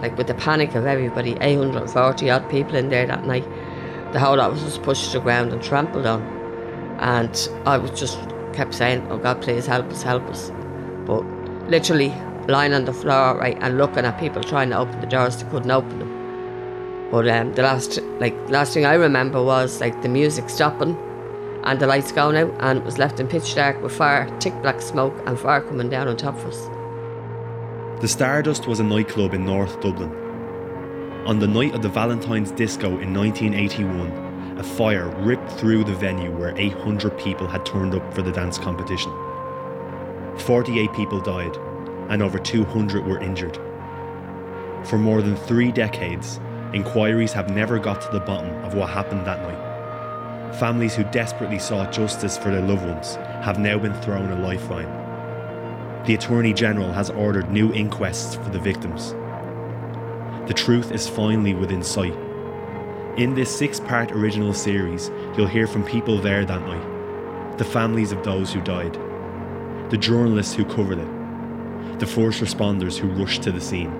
like with the panic of everybody, 840 odd people in there that night, the whole lot was just pushed to the ground and trampled on. And I was just kept saying, Oh God, please help us, help us. But literally lying on the floor, right, and looking at people trying to open the doors, they couldn't open them. But um, the last, like, last thing I remember was like the music stopping and the lights going out, and it was left in pitch dark with fire, thick black smoke, and fire coming down on top of us. The Stardust was a nightclub in North Dublin. On the night of the Valentine's Disco in 1981, a fire ripped through the venue where 800 people had turned up for the dance competition. 48 people died, and over 200 were injured. For more than three decades, inquiries have never got to the bottom of what happened that night. Families who desperately sought justice for their loved ones have now been thrown a lifeline. The Attorney General has ordered new inquests for the victims. The truth is finally within sight. In this six part original series, you'll hear from people there that night, the families of those who died, the journalists who covered it, the first responders who rushed to the scene.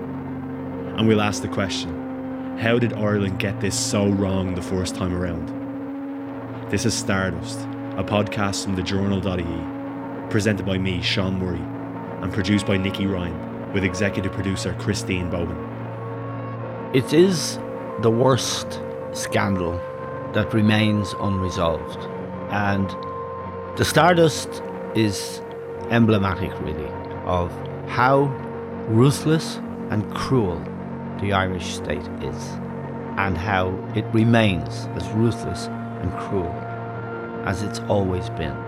And we'll ask the question how did Ireland get this so wrong the first time around? This is Stardust, a podcast from the journal.ie, presented by me, Sean Murray, and produced by Nikki Ryan, with executive producer Christine Bohan. It is the worst scandal that remains unresolved. And the Stardust is emblematic, really, of how ruthless and cruel the Irish state is, and how it remains as ruthless and cruel as it's always been.